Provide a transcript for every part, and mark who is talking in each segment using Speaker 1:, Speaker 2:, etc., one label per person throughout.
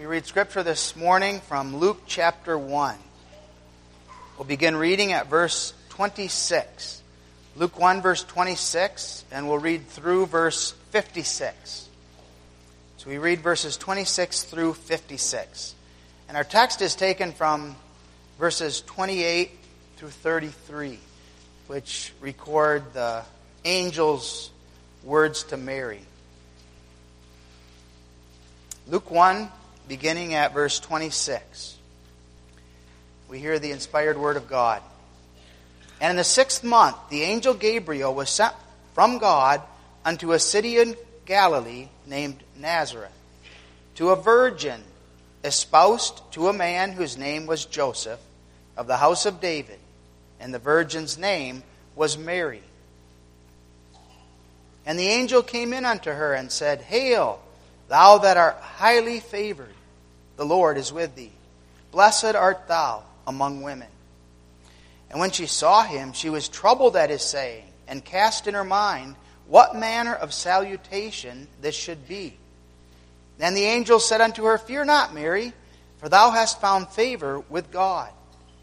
Speaker 1: We read scripture this morning from Luke chapter 1. We'll begin reading at verse 26. Luke 1, verse 26, and we'll read through verse 56. So we read verses 26 through 56. And our text is taken from verses 28 through 33, which record the angel's words to Mary. Luke 1, beginning at verse 26. We hear the inspired word of God. And in the sixth month, the angel Gabriel was sent from God unto a city in Galilee named Nazareth, to a virgin espoused to a man whose name was Joseph, of the house of David, and the virgin's name was Mary. And the angel came in unto her and said, Hail, thou that art highly favored the Lord is with thee. Blessed art thou among women. And when she saw him, she was troubled at his saying, and cast in her mind what manner of salutation this should be. Then the angel said unto her, Fear not, Mary, for thou hast found favor with God.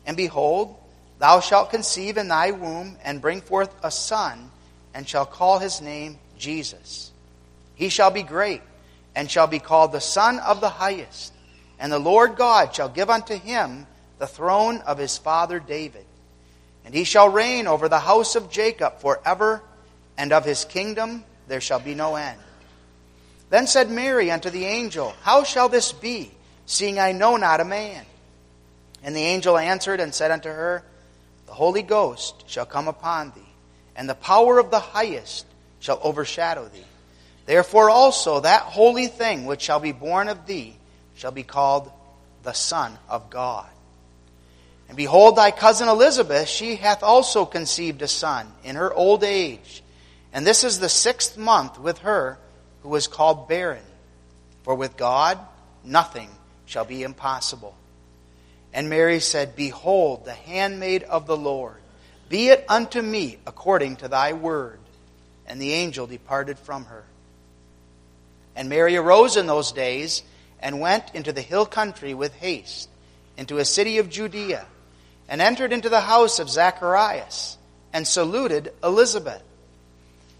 Speaker 1: And behold, thou shalt conceive in thy womb, and bring forth a son, and shall call his name Jesus. He shall be great, and shall be called the Son of the Highest. And the Lord God shall give unto him the throne of his father David. And he shall reign over the house of Jacob forever, and of his kingdom there shall be no end. Then said Mary unto the angel, How shall this be, seeing I know not a man? And the angel answered and said unto her, The Holy Ghost shall come upon thee, and the power of the highest shall overshadow thee. Therefore also that holy thing which shall be born of thee shall be called the Son of God. And behold, thy cousin Elizabeth, she hath also conceived a son in her old age. And this is the sixth month with her who was called barren. For with God nothing shall be impossible. And Mary said, Behold, the handmaid of the Lord, be it unto me according to thy word. And the angel departed from her. And Mary arose in those days and went into the hill country with haste, into a city of Judea, and entered into the house of Zacharias, and saluted Elizabeth.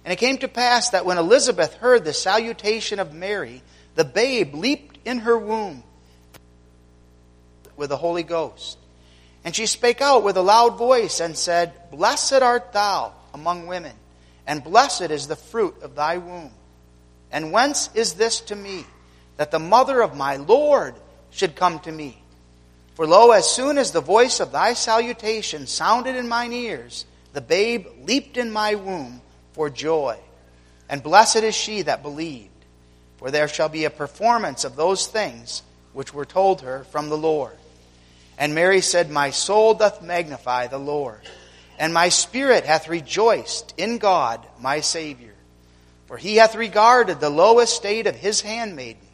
Speaker 1: And it came to pass that when Elizabeth heard the salutation of Mary, the babe leaped in her womb with the Holy Ghost. And she spake out with a loud voice and said, Blessed art thou among women, and blessed is the fruit of thy womb. And whence is this to me? That the mother of my Lord should come to me. For lo, as soon as the voice of thy salutation sounded in mine ears, the babe leaped in my womb for joy. And blessed is she that believed, for there shall be a performance of those things which were told her from the Lord. And Mary said, My soul doth magnify the Lord, and my spirit hath rejoiced in God my Savior. For he hath regarded the low estate of his handmaiden.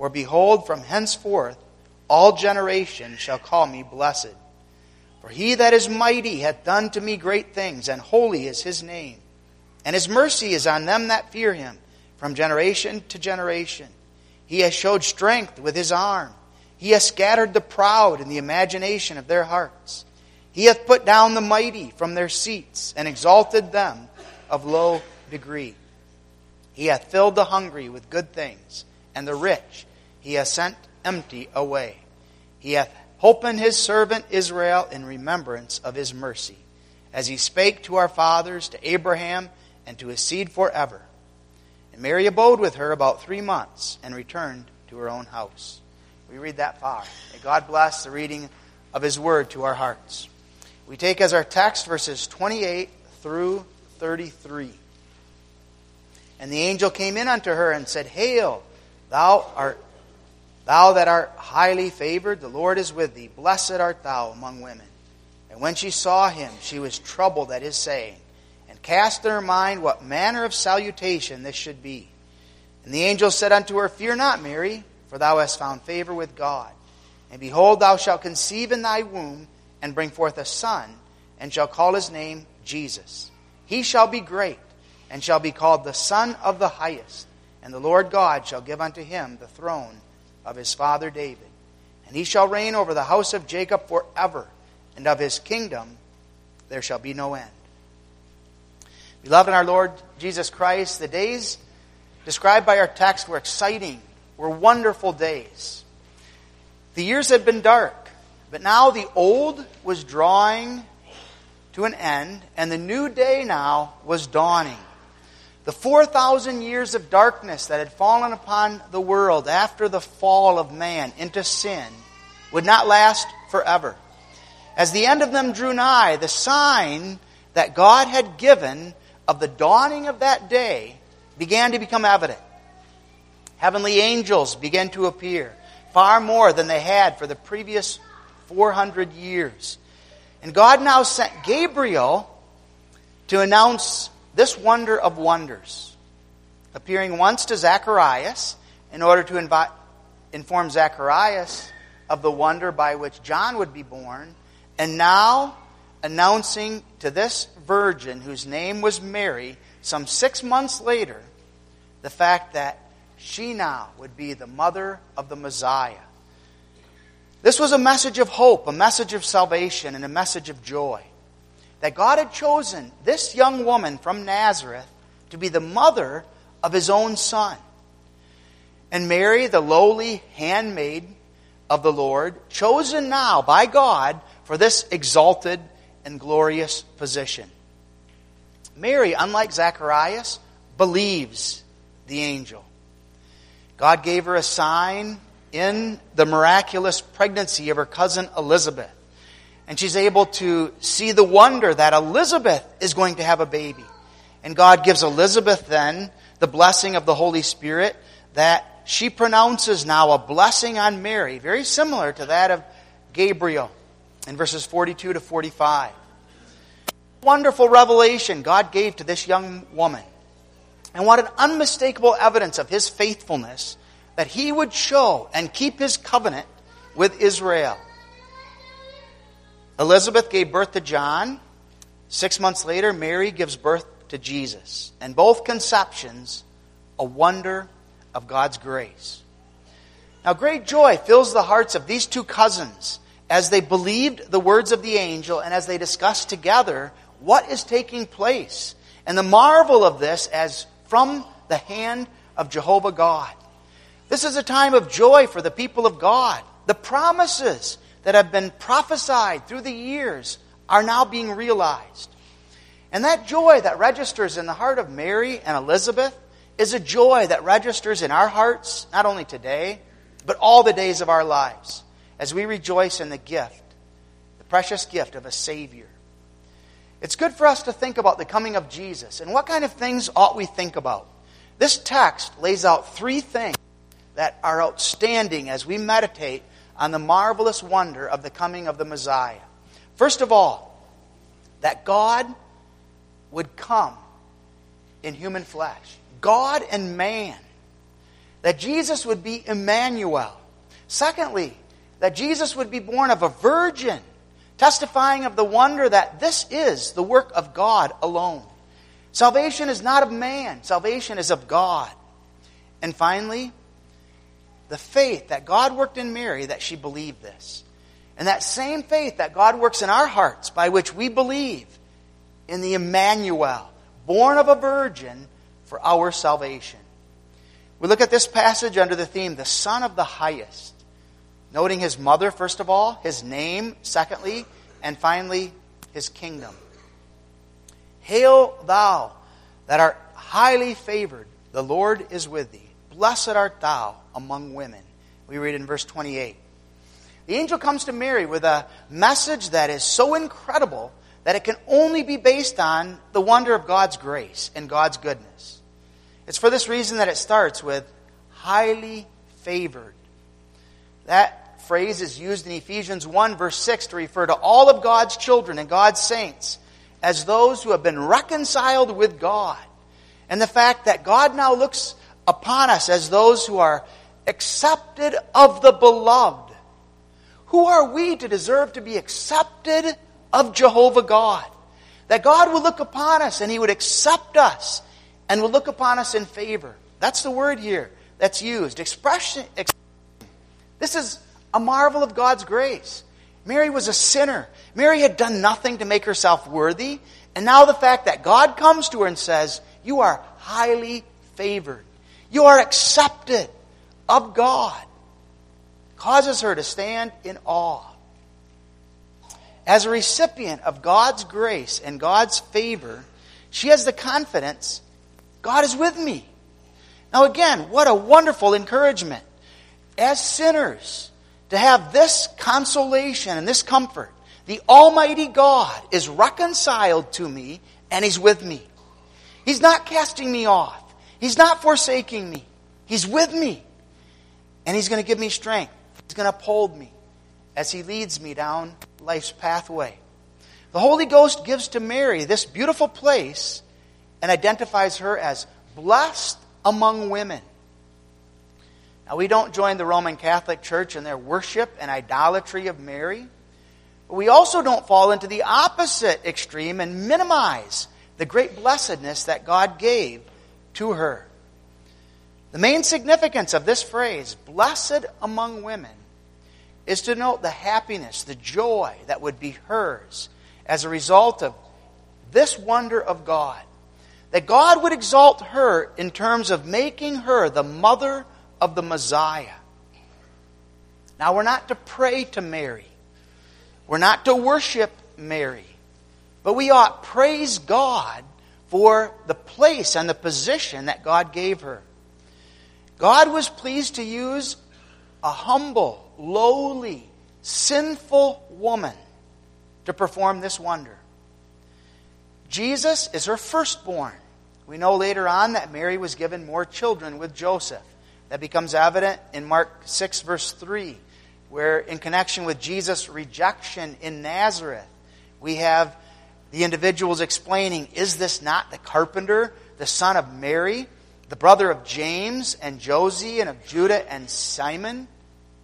Speaker 1: For behold, from henceforth all generations shall call me blessed. For he that is mighty hath done to me great things, and holy is his name. And his mercy is on them that fear him from generation to generation. He has showed strength with his arm. He has scattered the proud in the imagination of their hearts. He hath put down the mighty from their seats, and exalted them of low degree. He hath filled the hungry with good things, and the rich he hath sent empty away. He hath holpen his servant Israel in remembrance of his mercy, as he spake to our fathers, to Abraham, and to his seed forever. And Mary abode with her about three months, and returned to her own house. We read that far. May God bless the reading of his word to our hearts. We take as our text verses 28 through 33. And the angel came in unto her and said, Hail, thou art Thou that art highly favored, the Lord is with thee. Blessed art thou among women. And when she saw him, she was troubled at his saying, and cast in her mind what manner of salutation this should be. And the angel said unto her, Fear not, Mary, for thou hast found favor with God. And behold, thou shalt conceive in thy womb, and bring forth a son, and shall call his name Jesus. He shall be great, and shall be called the Son of the Highest. And the Lord God shall give unto him the throne of his father David, and he shall reign over the house of Jacob forever, and of his kingdom there shall be no end. Beloved in our Lord Jesus Christ, the days described by our text were exciting, were wonderful days. The years had been dark, but now the old was drawing to an end, and the new day now was dawning. The 4,000 years of darkness that had fallen upon the world after the fall of man into sin would not last forever. As the end of them drew nigh, the sign that God had given of the dawning of that day began to become evident. Heavenly angels began to appear, far more than they had for the previous 400 years. And God now sent Gabriel to announce this wonder of wonders, appearing once to Zacharias in order to inform Zacharias of the wonder by which John would be born, and now announcing to this virgin, whose name was Mary, some six months later, the fact that she now would be the mother of the Messiah. This was a message of hope, a message of salvation, and a message of joy that God had chosen this young woman from Nazareth to be the mother of his own son. And Mary, the lowly handmaid of the Lord, chosen now by God for this exalted and glorious position. Mary, unlike Zacharias, believes the angel. God gave her a sign in the miraculous pregnancy of her cousin Elizabeth. And she's able to see the wonder that Elizabeth is going to have a baby. And God gives Elizabeth then the blessing of the Holy Spirit that she pronounces now a blessing on Mary, very similar to that of Gabriel in verses 42 to 45. Wonderful revelation God gave to this young woman. And what an unmistakable evidence of his faithfulness that he would show and keep his covenant with Israel. Elizabeth gave birth to John. Six months later, Mary gives birth to Jesus. And both conceptions, a wonder of God's grace. Now, great joy fills the hearts of these two cousins as they believed the words of the angel and as they discussed together what is taking place. And the marvel of this as from the hand of Jehovah God. This is a time of joy for the people of God. The promises that have been prophesied through the years are now being realized. And that joy that registers in the heart of Mary and Elizabeth is a joy that registers in our hearts, not only today, but all the days of our lives, as we rejoice in the gift, the precious gift of a Savior. It's good for us to think about the coming of Jesus. And what kind of things ought we think about? This text lays out three things that are outstanding as we meditate on the marvelous wonder of the coming of the Messiah. First of all, that God would come in human flesh. God and man. That Jesus would be Emmanuel. Secondly, that Jesus would be born of a virgin, testifying of the wonder that this is the work of God alone. Salvation is not of man, salvation is of God. And finally, the faith that God worked in Mary that she believed this. And that same faith that God works in our hearts by which we believe in the Emmanuel, born of a virgin for our salvation. We look at this passage under the theme, the Son of the Highest. Noting his mother, first of all, his name, secondly, and finally, his kingdom. Hail thou that art highly favored, the Lord is with thee. Blessed art thou among women. We read in verse 28. The angel comes to Mary with a message that is so incredible that it can only be based on the wonder of God's grace and God's goodness. It's for this reason that it starts with highly favored. That phrase is used in Ephesians 1, verse 6, to refer to all of God's children and God's saints as those who have been reconciled with God. And the fact that God now looks upon us as those who are accepted of the beloved. Who are we to deserve to be accepted of Jehovah God? That God will look upon us and He would accept us and will look upon us in favor. That's the word here that's used. Expression, This is a marvel of God's grace. Mary was a sinner. Mary had done nothing to make herself worthy. And now the fact that God comes to her and says, You are highly favored. You are accepted of God, causes her to stand in awe. As a recipient of God's grace and God's favor, she has the confidence God is with me. Now, again, what a wonderful encouragement. As sinners, to have this consolation and this comfort. The Almighty God is reconciled to me and He's with me. He's not casting me off. He's not forsaking me. He's with me. And He's going to give me strength. He's going to uphold me as He leads me down life's pathway. The Holy Ghost gives to Mary this beautiful place and identifies her as blessed among women. Now, we don't join the Roman Catholic Church in their worship and idolatry of Mary. But we also don't fall into the opposite extreme and minimize the great blessedness that God gave to her. The main significance of this phrase, blessed among women, is to note the happiness, the joy that would be hers as a result of this wonder of God. That God would exalt her in terms of making her the mother of the Messiah. Now, we're not to pray to Mary, we're not to worship Mary, but we ought praise God for the place and the position that God gave her. God was pleased to use a humble, lowly, sinful woman to perform this wonder. Jesus is her firstborn. We know later on that Mary was given more children with Joseph. That becomes evident in Mark 6, verse 3, where, in connection with Jesus' rejection in Nazareth, we have the individuals explaining, Is this not the carpenter, the son of Mary, the brother of James and Joses, and of Judah and Simon?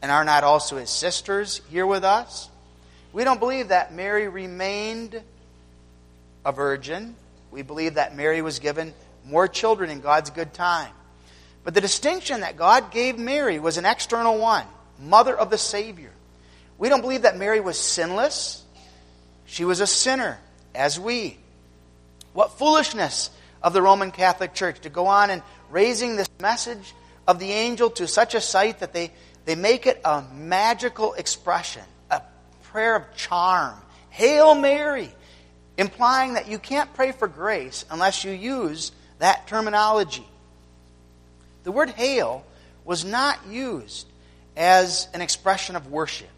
Speaker 1: And are not also his sisters here with us? We don't believe that Mary remained a virgin. We believe that Mary was given more children in God's good time. But the distinction that God gave Mary was an external one mother of the Savior. We don't believe that Mary was sinless. She was a sinner, as we. What foolishness of the Roman Catholic Church to go on and raising this message of the angel to such a sight that they, they make it a magical expression, a prayer of charm. Hail Mary, implying that you can't pray for grace unless you use that terminology. The word hail was not used as an expression of worship.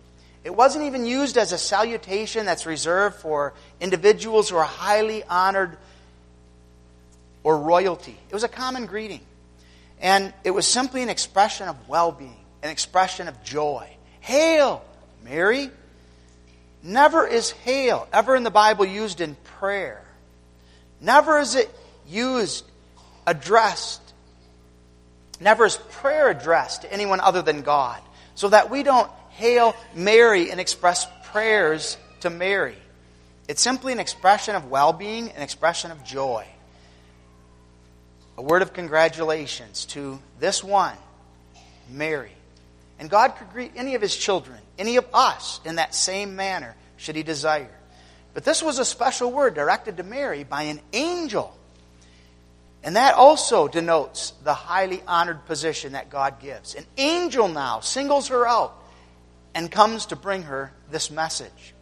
Speaker 1: It wasn't even used as a salutation that's reserved for individuals who are highly honored or royalty. It was a common greeting. And it was simply an expression of well being, an expression of joy. Hail, Mary. Never is hail ever in the Bible used in prayer. Never is it used, addressed Never is prayer addressed to anyone other than God, so that we don't hail Mary and express prayers to Mary. It's simply an expression of well being, an expression of joy. A word of congratulations to this one, Mary. And God could greet any of his children, any of us, in that same manner, should he desire. But this was a special word directed to Mary by an angel. And that also denotes the highly honored position that God gives. An angel now singles her out and comes to bring her this message.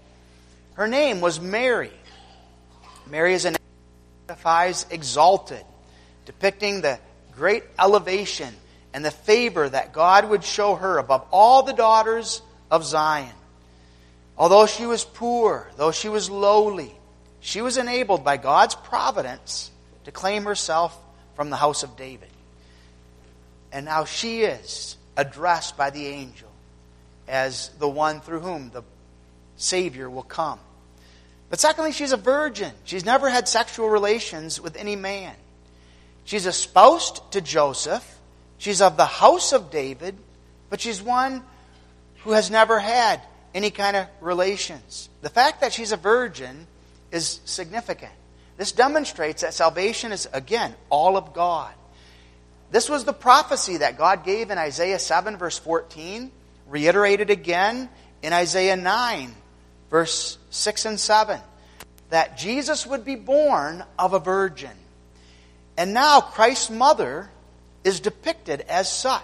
Speaker 1: Her name was Mary. Mary is a name that signifies exalted, depicting the great elevation and the favor that God would show her above all the daughters of Zion. Although she was poor, though she was lowly, she was enabled by God's providence to claim herself from the house of David. And now she is addressed by the angel as the one through whom the Savior will come. But secondly, she's a virgin. She's never had sexual relations with any man. She's espoused to Joseph. She's of the house of David, but she's one who has never had any kind of relations. The fact that she's a virgin is significant. This demonstrates that salvation is, again, all of God. This was the prophecy that God gave in Isaiah 7, verse 14, reiterated again in Isaiah 9, verse 6 and 7, that Jesus would be born of a virgin. And now Christ's mother is depicted as such.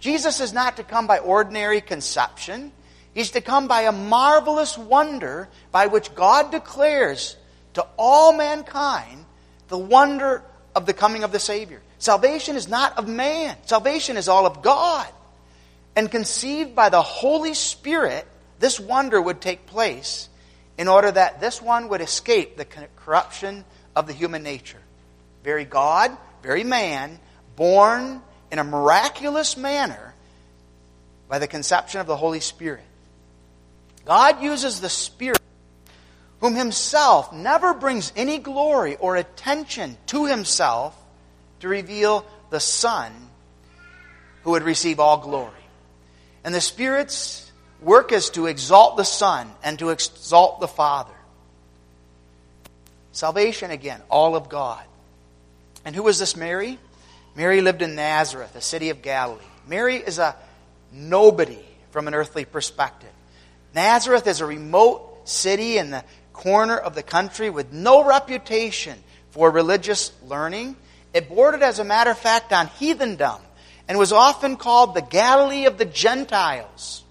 Speaker 1: Jesus is not to come by ordinary conception. He's to come by a marvelous wonder by which God declares to all mankind the wonder of the coming of the Savior. Salvation is not of man, salvation is all of God. And conceived by the Holy Spirit, this wonder would take place in order that this one would escape the corruption of the human nature. Very God, very man, born in a miraculous manner by the conception of the Holy Spirit. God uses the Spirit, whom Himself never brings any glory or attention to Himself, to reveal the Son who would receive all glory. And the Spirit's work is to exalt the Son and to exalt the Father. Salvation, again, all of God. And who was this Mary? Mary lived in Nazareth, a city of Galilee. Mary is a nobody from an earthly perspective. Nazareth is a remote city in the corner of the country with no reputation for religious learning. It bordered, as a matter of fact, on heathendom and was often called the Galilee of the Gentiles.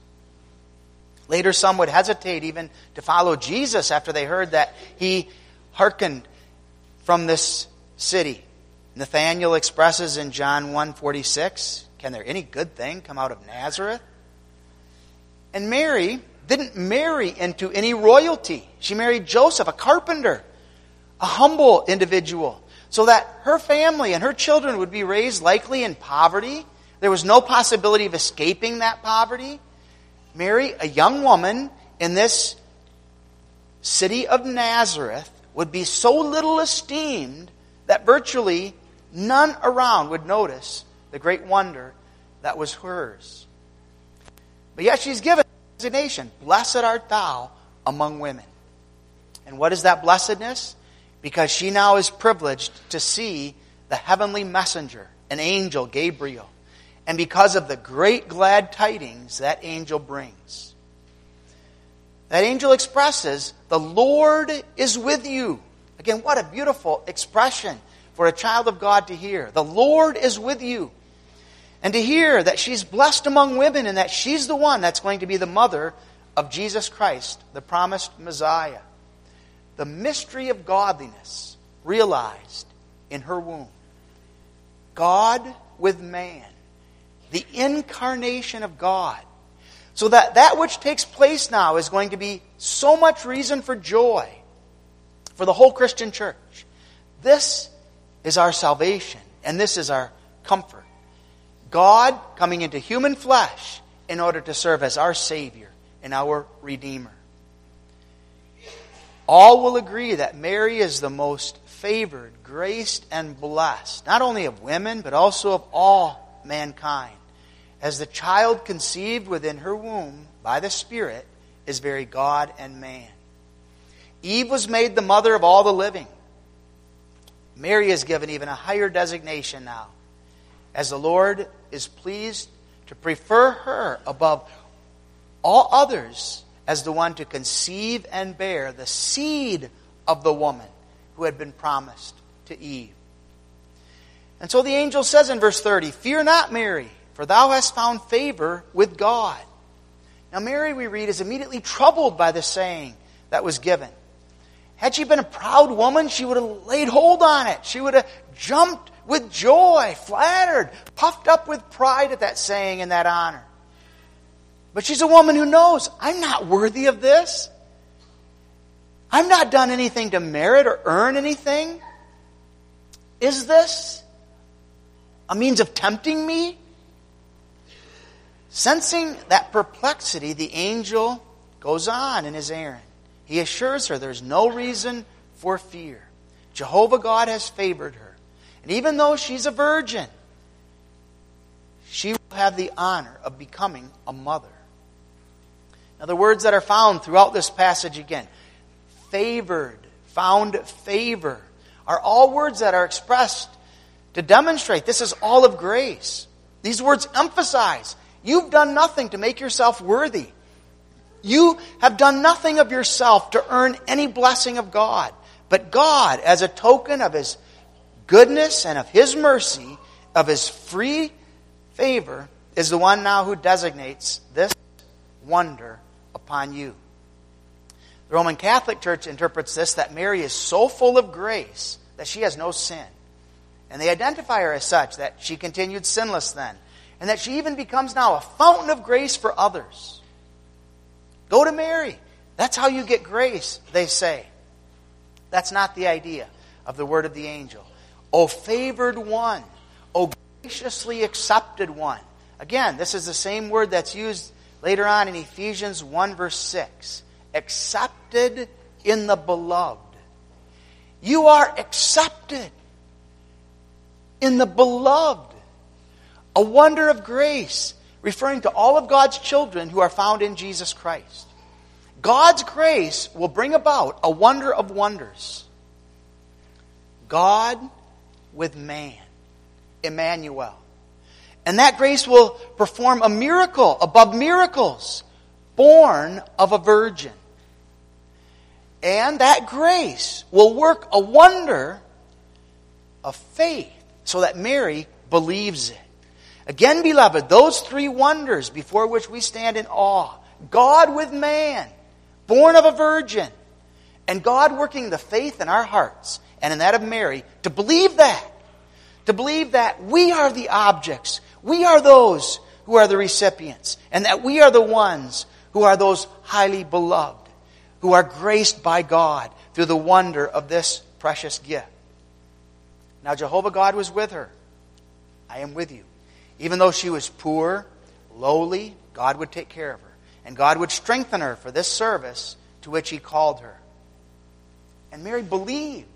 Speaker 1: Later, some would hesitate even to follow Jesus after they heard that he hearkened from this city. Nathanael expresses in John 1:46, "Can there any good thing come out of Nazareth?" And Mary didn't marry into any royalty. She married Joseph, a carpenter, a humble individual so that her family and her children would be raised likely in poverty. There was no possibility of escaping that poverty. Mary, a young woman in this city of Nazareth, would be so little esteemed that virtually none around would notice the great wonder that was hers. But yet she's given designation Blessed art thou among women. And what is that blessedness? Because she now is privileged to see the heavenly messenger, an angel, Gabriel, and because of the great glad tidings that angel brings. That angel expresses, The Lord is with you. Again, what a beautiful expression for a child of God to hear. The Lord is with you. And to hear that she's blessed among women and that she's the one that's going to be the mother of Jesus Christ, the promised Messiah the mystery of godliness realized in her womb. God with man, the incarnation of God. So that that which takes place now is going to be so much reason for joy for the whole Christian church. This is our salvation, and this is our comfort. God coming into human flesh in order to serve as our Savior and our Redeemer. All will agree that Mary is the most favored, graced, and blessed, not only of women, but also of all mankind. As the child conceived within her womb by the Spirit is very God and man. Eve was made the mother of all the living. Mary is given even a higher designation now, as the Lord is pleased to prefer her above all others as the one to conceive and bear the seed of the woman who had been promised to Eve. And so the angel says in verse 30, Fear not, Mary, for thou hast found favor with God. Now, Mary, we read, is immediately troubled by the saying that was given. Had she been a proud woman, she would have laid hold on it. She would have jumped with joy, flattered, puffed up with pride at that saying and that honor. But she's a woman who knows, I'm not worthy of this. I've not done anything to merit or earn anything. Is this a means of tempting me? Sensing that perplexity, the angel goes on in his errand. He assures her there's no reason for fear. Jehovah God has favored her. And even though she's a virgin, she will have the honor of becoming a mother. Now, the words that are found throughout this passage again favored, found favor, are all words that are expressed to demonstrate this is all of grace. These words emphasize You've done nothing to make yourself worthy. You have done nothing of yourself to earn any blessing of God. But God, as a token of His goodness and of His mercy, of His free favor, is the one now who designates this wonder upon you. The Roman Catholic Church interprets this that Mary is so full of grace that she has no sin. And they identify her as such, that she continued sinless then, and that she even becomes now a fountain of grace for others. Go to Mary. That's how you get grace, they say. That's not the idea of the word of the angel. O favored one, O graciously accepted one. Again, this is the same word that's used later on in Ephesians 1, verse 6. Accepted in the beloved. You are accepted in the beloved. A wonder of grace, referring to all of God's children who are found in Jesus Christ. God's grace will bring about a wonder of wonders. God with man, Emmanuel. And that grace will perform a miracle above miracles, born of a virgin. And that grace will work a wonder of faith so that Mary believes it. Again, beloved, those three wonders before which we stand in awe God with man, born of a virgin, and God working the faith in our hearts and in that of Mary to believe that. To believe that we are the objects, we are those who are the recipients, and that we are the ones who are those highly beloved who are graced by God through the wonder of this precious gift. Now, Jehovah God was with her. I am with you. Even though she was poor, lowly, God would take care of her. And God would strengthen her for this service to which He called her. And Mary believed.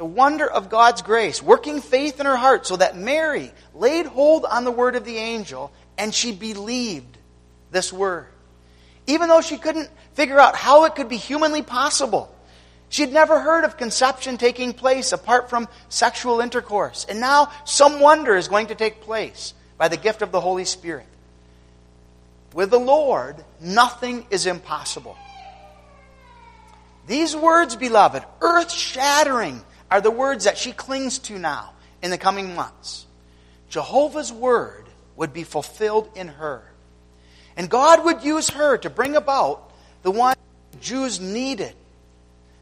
Speaker 1: The wonder of God's grace, working faith in her heart, so that Mary laid hold on the word of the angel and she believed this word even though she couldn't figure out how it could be humanly possible. She'd never heard of conception taking place apart from sexual intercourse. And now some wonder is going to take place by the gift of the Holy Spirit. With the Lord, nothing is impossible. These words, beloved, earth shattering, are the words that she clings to now in the coming months. Jehovah's word would be fulfilled in her. And God would use her to bring about the one Jews needed.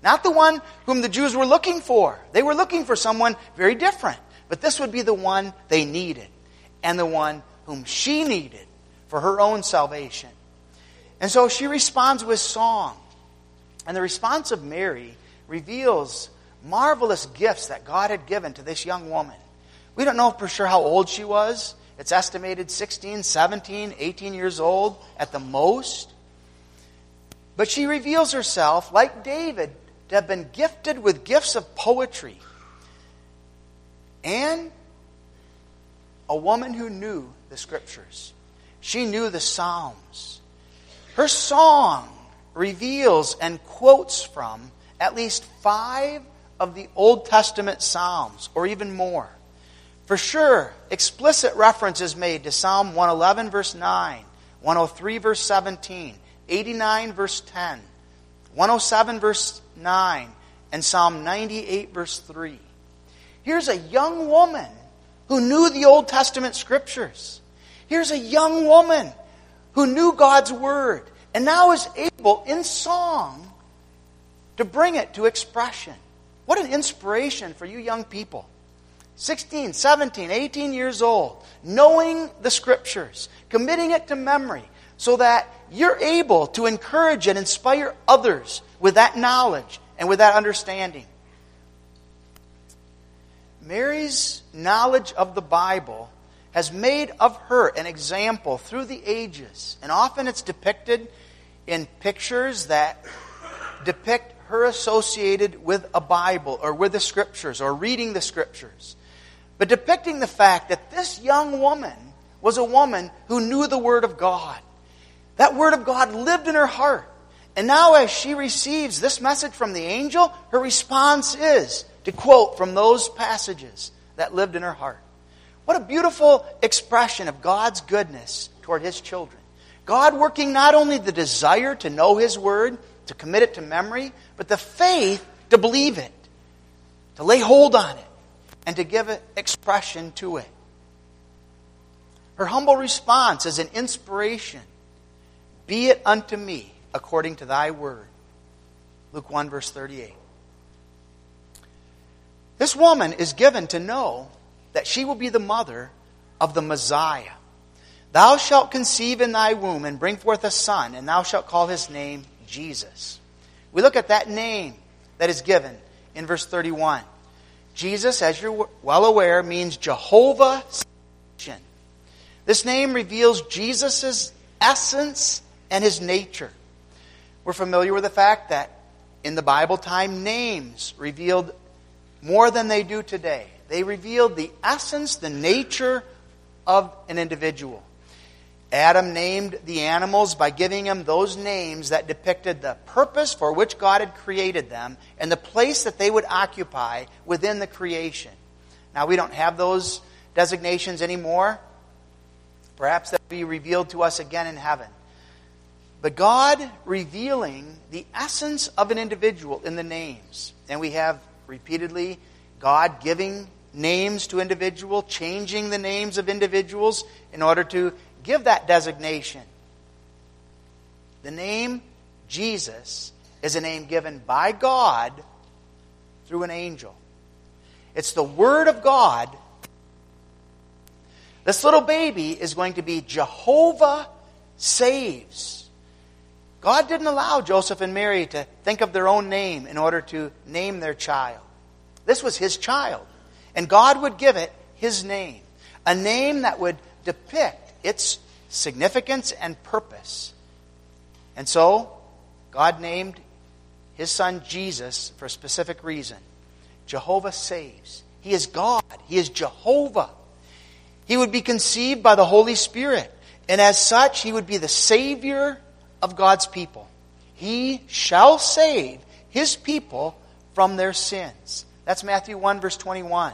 Speaker 1: Not the one whom the Jews were looking for. They were looking for someone very different. But this would be the one they needed, and the one whom she needed for her own salvation. And so she responds with song. And the response of Mary reveals marvelous gifts that God had given to this young woman. We don't know for sure how old she was. It's estimated 16, 17, 18 years old at the most. But she reveals herself, like David, to have been gifted with gifts of poetry. And a woman who knew the scriptures. She knew the Psalms. Her song reveals and quotes from at least five of the Old Testament Psalms, or even more. For sure, explicit reference is made to Psalm 111, verse 9, 103, verse 17, 89, verse 10, 107, verse 9, and Psalm 98, verse 3. Here's a young woman who knew the Old Testament scriptures. Here's a young woman who knew God's Word and now is able, in song, to bring it to expression. What an inspiration for you young people. 16, 17, 18 years old, knowing the scriptures, committing it to memory, so that you're able to encourage and inspire others with that knowledge and with that understanding. Mary's knowledge of the Bible has made of her an example through the ages. And often it's depicted in pictures that depict her associated with a Bible or with the Scriptures or reading the Scriptures but depicting the fact that this young woman was a woman who knew the Word of God. That Word of God lived in her heart. And now, as she receives this message from the angel, her response is to quote from those passages that lived in her heart. What a beautiful expression of God's goodness toward His children. God working not only the desire to know His Word, to commit it to memory, but the faith to believe it, to lay hold on it, and to give expression to it. Her humble response is an inspiration. Be it unto me according to thy word. Luke 1, verse 38. This woman is given to know that she will be the mother of the Messiah. Thou shalt conceive in thy womb and bring forth a son, and thou shalt call his name Jesus. We look at that name that is given in verse 31. Jesus, as you're well aware, means Jehovah. This name reveals Jesus' essence and his nature. We're familiar with the fact that in the Bible time, names revealed more than they do today. They revealed the essence, the nature of an individual. Adam named the animals by giving them those names that depicted the purpose for which God had created them and the place that they would occupy within the creation. Now, we don't have those designations anymore. Perhaps that will be revealed to us again in heaven. But God revealing the essence of an individual in the names. And we have repeatedly God giving names to individual, changing the names of individuals in order to give that designation. The name Jesus is a name given by God through an angel. It's the Word of God. This little baby is going to be Jehovah saves. God didn't allow Joseph and Mary to think of their own name in order to name their child. This was his child. And God would give it his name, a name that would depict its significance and purpose. And so, God named his son Jesus for a specific reason. Jehovah saves. He is God. He is Jehovah. He would be conceived by the Holy Spirit. And as such, he would be the Savior of God's people. He shall save his people from their sins. That's Matthew 1, verse 21.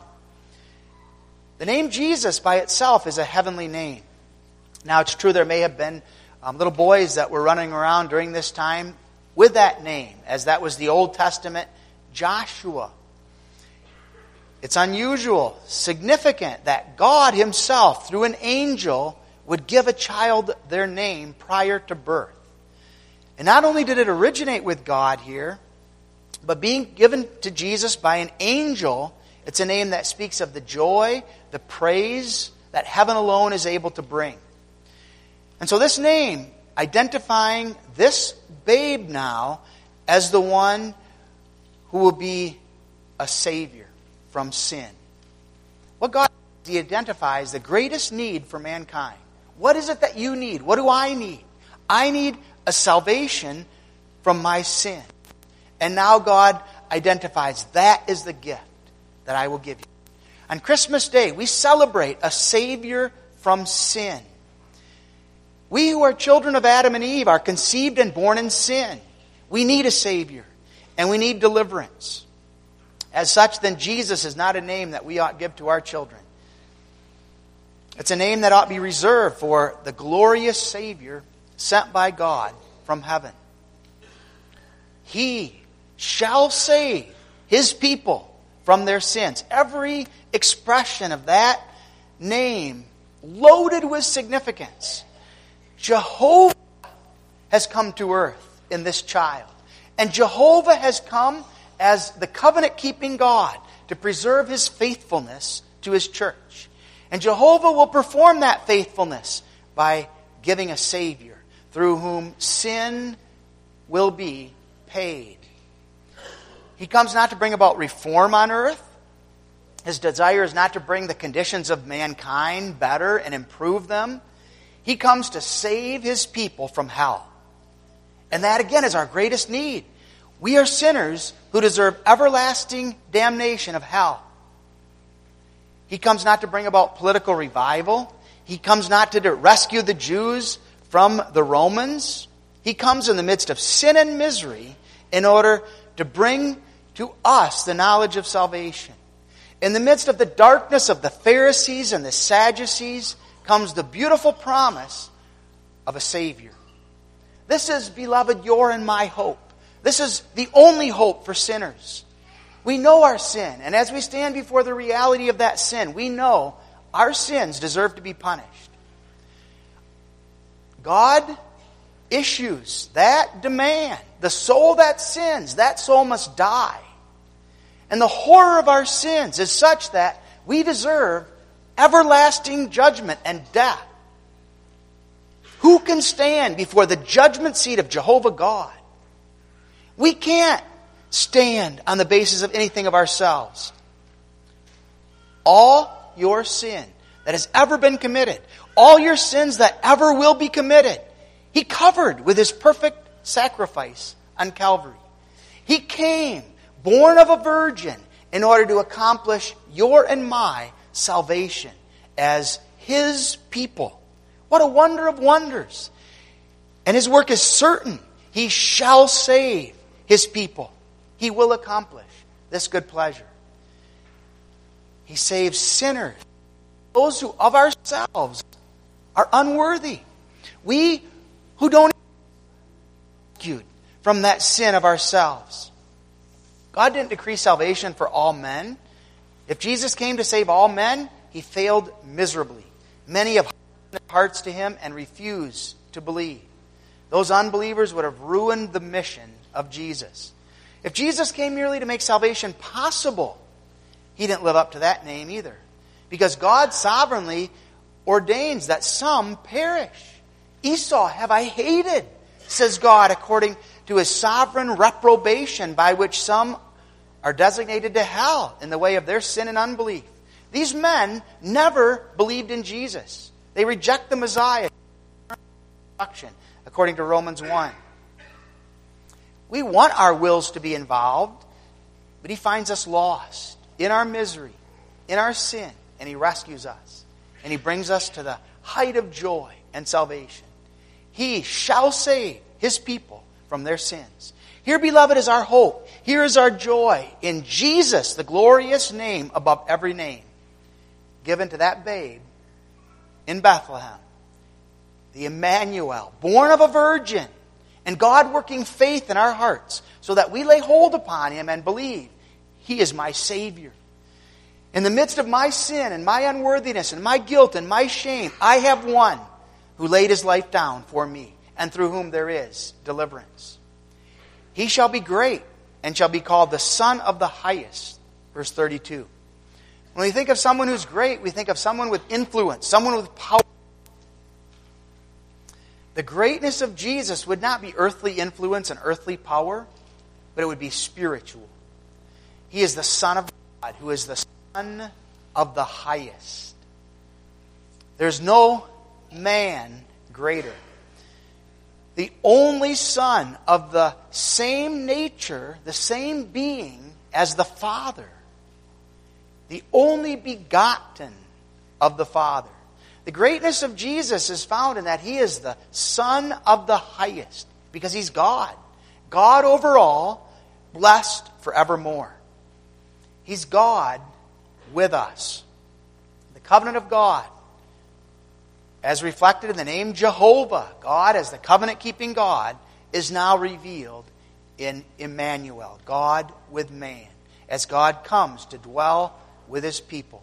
Speaker 1: The name Jesus by itself is a heavenly name. Now, it's true there may have been um, little boys that were running around during this time with that name, as that was the Old Testament Joshua. It's unusual, significant that God Himself, through an angel, would give a child their name prior to birth. And not only did it originate with God here, but being given to Jesus by an angel, it's a name that speaks of the joy, the praise that heaven alone is able to bring. And so, this name, identifying this babe now as the one who will be a Savior from sin. What God he identifies the greatest need for mankind. What is it that you need? What do I need? I need a salvation from my sin. And now God identifies that is the gift that I will give you. On Christmas Day, we celebrate a Savior from sin. We who are children of Adam and Eve are conceived and born in sin. We need a Savior, and we need deliverance. As such, then, Jesus is not a name that we ought give to our children. It's a name that ought be reserved for the glorious Savior sent by God from heaven. He shall save his people from their sins. Every expression of that name loaded with significance. Jehovah has come to earth in this child. And Jehovah has come as the covenant keeping God to preserve his faithfulness to his church. And Jehovah will perform that faithfulness by giving a Savior through whom sin will be paid. He comes not to bring about reform on earth. His desire is not to bring the conditions of mankind better and improve them. He comes to save his people from hell. And that, again, is our greatest need. We are sinners who deserve everlasting damnation of hell. He comes not to bring about political revival. He comes not to rescue the Jews from the Romans. He comes in the midst of sin and misery in order to bring to us the knowledge of salvation. In the midst of the darkness of the Pharisees and the Sadducees comes the beautiful promise of a Savior. This is, beloved, your and my hope. This is the only hope for sinners. We know our sin, and as we stand before the reality of that sin, we know our sins deserve to be punished. God issues that demand. The soul that sins, that soul must die. And the horror of our sins is such that we deserve everlasting judgment and death. Who can stand before the judgment seat of Jehovah God? We can't stand on the basis of anything of ourselves. All your sin that has ever been committed, all your sins that ever will be committed, He covered with His perfect sacrifice on Calvary. He came, born of a virgin, in order to accomplish your and my salvation as His people. What a wonder of wonders. And his work is certain. He shall save his people. He will accomplish this good pleasure. He saves sinners, those who of ourselves are unworthy. We who don't even from that sin of ourselves. God didn't decree salvation for all men. If Jesus came to save all men, he failed miserably. Many have hearts to him and refuse to believe. Those unbelievers would have ruined the mission of Jesus. If Jesus came merely to make salvation possible, he didn't live up to that name either. Because God sovereignly ordains that some perish. Esau have I hated, says God, according to his sovereign reprobation by which some are designated to hell in the way of their sin and unbelief. These men never believed in Jesus. They reject the Messiah, according to Romans 1. We want our wills to be involved, but He finds us lost in our misery, in our sin, and He rescues us. And He brings us to the height of joy and salvation. He shall save His people from their sins. Here, beloved, is our hope. Here is our joy in Jesus, the glorious name above every name, given to that babe in Bethlehem. The Emmanuel, born of a virgin, and God working faith in our hearts so that we lay hold upon him and believe he is my Savior. In the midst of my sin and my unworthiness and my guilt and my shame, I have one who laid his life down for me and through whom there is deliverance. He shall be great and shall be called the Son of the Highest. Verse 32. When we think of someone who's great, we think of someone with influence, someone with power. The greatness of Jesus would not be earthly influence and earthly power, but it would be spiritual. He is the Son of God, who is the Son of the highest. There's no man greater. The only Son of the same nature, the same being as the Father the only begotten of the Father. The greatness of Jesus is found in that he is the Son of the highest, because he's God. God over all, blessed forevermore. He's God with us. The covenant of God, as reflected in the name Jehovah, God as the covenant keeping God, is now revealed in Emmanuel, God with man, as God comes to dwell with his people.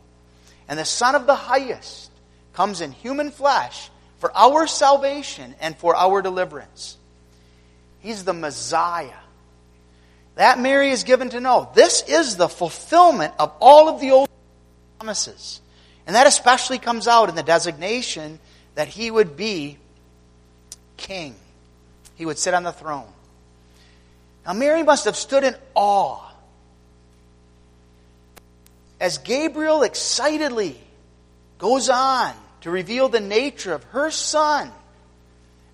Speaker 1: And the Son of the Highest comes in human flesh for our salvation and for our deliverance. He's the Messiah. That Mary is given to know. This is the fulfillment of all of the old promises. And that especially comes out in the designation that he would be king. He would sit on the throne. Now, Mary must have stood in awe as Gabriel excitedly goes on to reveal the nature of her son,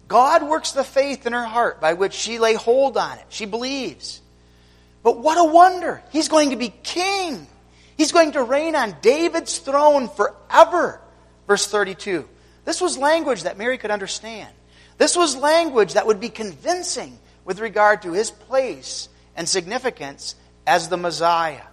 Speaker 1: God works the faith in her heart by which she lay hold on it. She believes. But what a wonder! He's going to be king. He's going to reign on David's throne forever. Verse 32. This was language that Mary could understand. This was language that would be convincing with regard to his place and significance as the Messiah.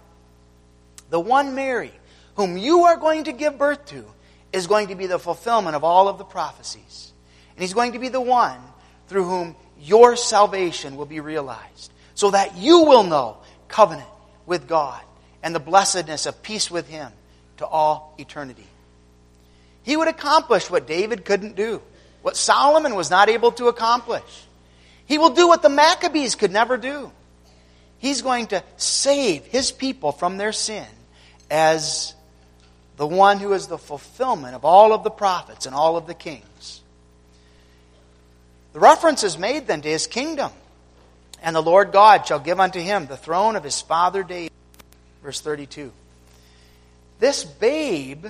Speaker 1: The one Mary, whom you are going to give birth to, is going to be the fulfillment of all of the prophecies. And he's going to be the one through whom your salvation will be realized, so that you will know covenant with God and the blessedness of peace with him to all eternity. He would accomplish what David couldn't do, what Solomon was not able to accomplish. He will do what the Maccabees could never do. He's going to save his people from their sin as the one who is the fulfillment of all of the prophets and all of the kings. The reference is made then to his kingdom. And the Lord God shall give unto him the throne of his father David. Verse 32. This babe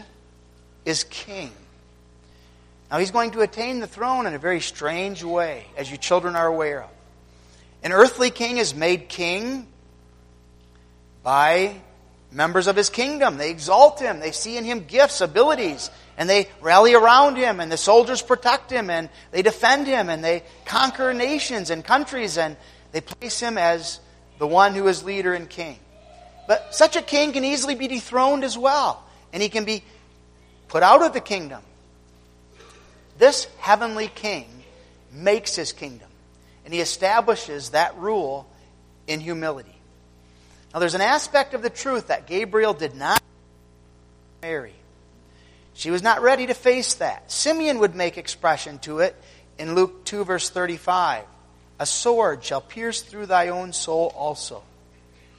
Speaker 1: is king. Now he's going to attain the throne in a very strange way, as you children are aware of. An earthly king is made king by members of his kingdom. They exalt him, they see in him gifts, abilities, and they rally around him, and the soldiers protect him, and they defend him, and they conquer nations and countries, and they place him as the one who is leader and king. But such a king can easily be dethroned as well, and he can be put out of the kingdom. This heavenly king makes his kingdom, and he establishes that rule in humility. Now, there's an aspect of the truth that Gabriel did not marry. She was not ready to face that. Simeon would make expression to it in Luke 2, verse 35. A sword shall pierce through thy own soul also.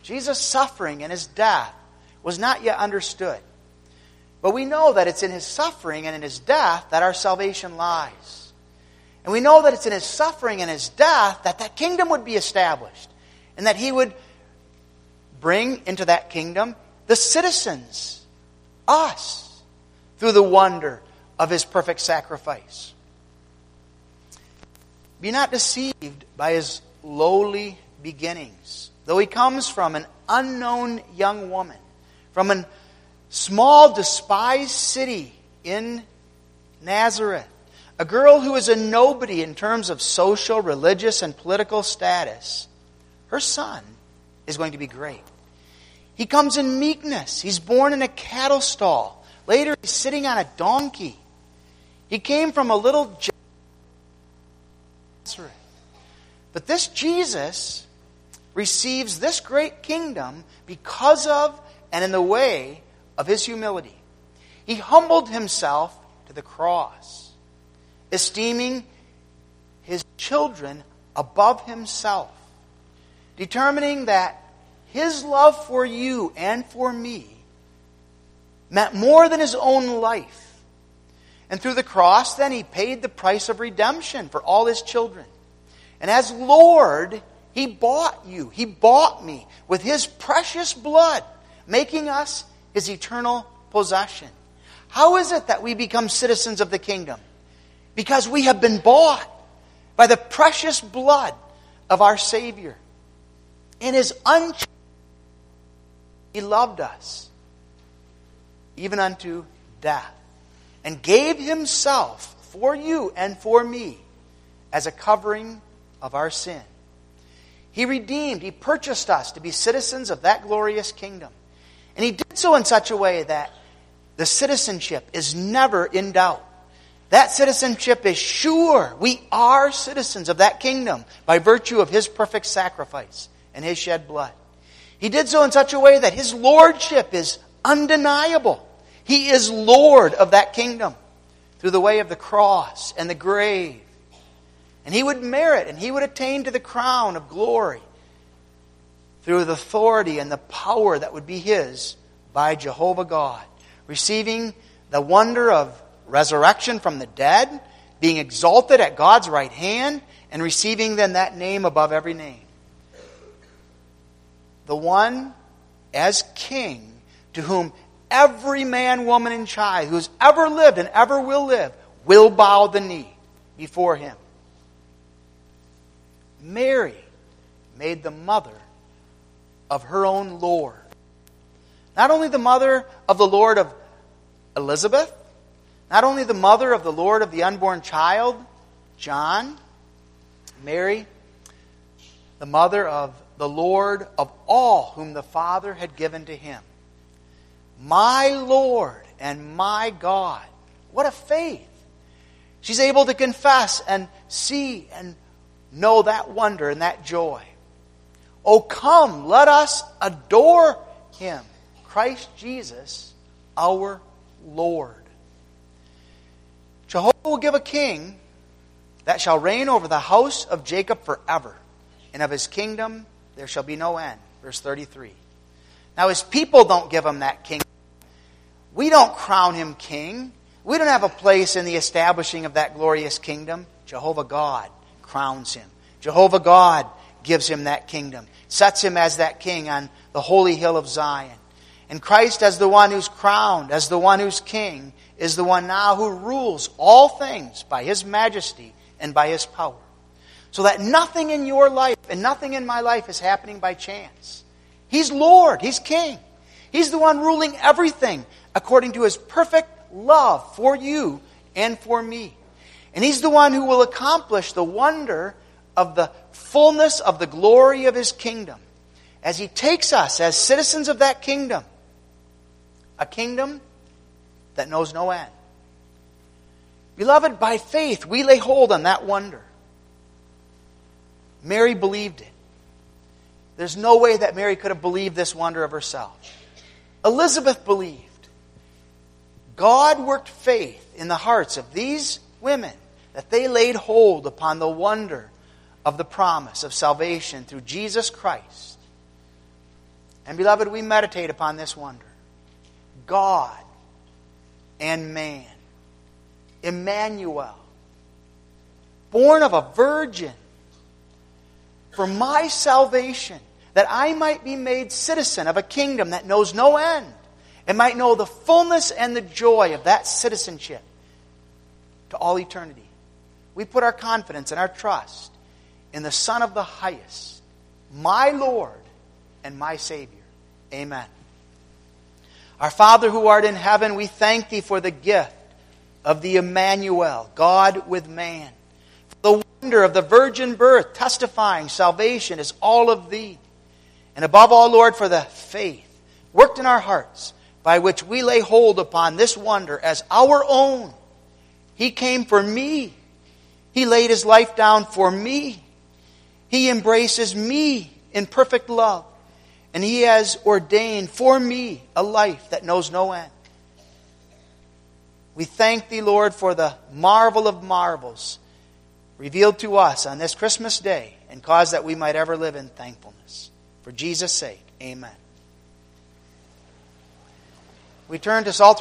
Speaker 1: Jesus' suffering and his death was not yet understood. But we know that it's in his suffering and in his death that our salvation lies. And we know that it's in his suffering and his death that that kingdom would be established. And that he would bring into that kingdom the citizens, us, through the wonder of his perfect sacrifice. Be not deceived by his lowly beginnings. Though he comes from an unknown young woman, from a small, despised city in Nazareth, a girl who is a nobody in terms of social, religious, and political status, her son is going to be great. He comes in meekness. He's born in a cattle stall. Later, he's sitting on a donkey. He came from a little Nazareth. But this Jesus receives this great kingdom because of and in the way of his humility. He humbled himself to the cross, esteeming his children above himself, determining that his love for you and for me meant more than his own life. And through the cross, then, he paid the price of redemption for all his children. And as Lord, he bought you, he bought me with his precious blood, making us his eternal possession. How is it that we become citizens of the kingdom? Because we have been bought by the precious blood of our Savior. In his unchanging he loved us, even unto death, and gave Himself for you and for me as a covering of our sin. He redeemed, He purchased us to be citizens of that glorious kingdom. And He did so in such a way that the citizenship is never in doubt. That citizenship is sure. We are citizens of that kingdom by virtue of His perfect sacrifice and His shed blood. He did so in such a way that his lordship is undeniable. He is Lord of that kingdom through the way of the cross and the grave. And he would merit and he would attain to the crown of glory through the authority and the power that would be his by Jehovah God, receiving the wonder of resurrection from the dead, being exalted at God's right hand, and receiving then that name above every name the one as king to whom every man, woman, and child who's ever lived and ever will live will bow the knee before him. Mary made the mother of her own Lord. Not only the mother of the Lord of Elizabeth, not only the mother of the Lord of the unborn child, John, Mary, the mother of the Lord of all whom the Father had given to him. my Lord and my God. What a faith. She's able to confess and see and know that wonder and that joy. Oh, come, let us adore him, Christ Jesus, our Lord. Jehovah will give a king that shall reign over the house of Jacob forever, and of his kingdom there shall be no end. Verse 33. Now, his people don't give him that kingdom. We don't crown him king. We don't have a place in the establishing of that glorious kingdom. Jehovah God crowns him. Jehovah God gives him that kingdom, sets him as that king on the holy hill of Zion. And Christ, as the one who's crowned, as the one who's king, is the one now who rules all things by his majesty and by his power. So that nothing in your life and nothing in my life is happening by chance. He's Lord, He's King. He's the one ruling everything according to His perfect love for you and for me. And He's the one who will accomplish the wonder of the fullness of the glory of His kingdom as He takes us as citizens of that kingdom. A kingdom that knows no end. Beloved, by faith, we lay hold on that wonder. Mary believed it. There's no way that Mary could have believed this wonder of herself. Elizabeth believed. God worked faith in the hearts of these women that they laid hold upon the wonder of the promise of salvation through Jesus Christ. And beloved, we meditate upon this wonder. God and man. Emmanuel. Born of a virgin. For my salvation, that I might be made citizen of a kingdom that knows no end, and might know the fullness and the joy of that citizenship to all eternity. We put our confidence and our trust in the Son of the highest, my Lord and my Savior. Amen. Our Father who art in heaven, we thank thee for the gift of the Emmanuel, God with man. For the wonder of the virgin birth, testifying salvation is all of thee. And above all, Lord, for the faith worked in our hearts by which we lay hold upon this wonder as our own. He came for me. He laid his life down for me. He embraces me in perfect love. And He has ordained for me a life that knows no end. We thank Thee, Lord, for the marvel of marvels revealed to us on this Christmas day and cause that we might ever live in thankfulness. For Jesus' sake, amen. We turn to Psalter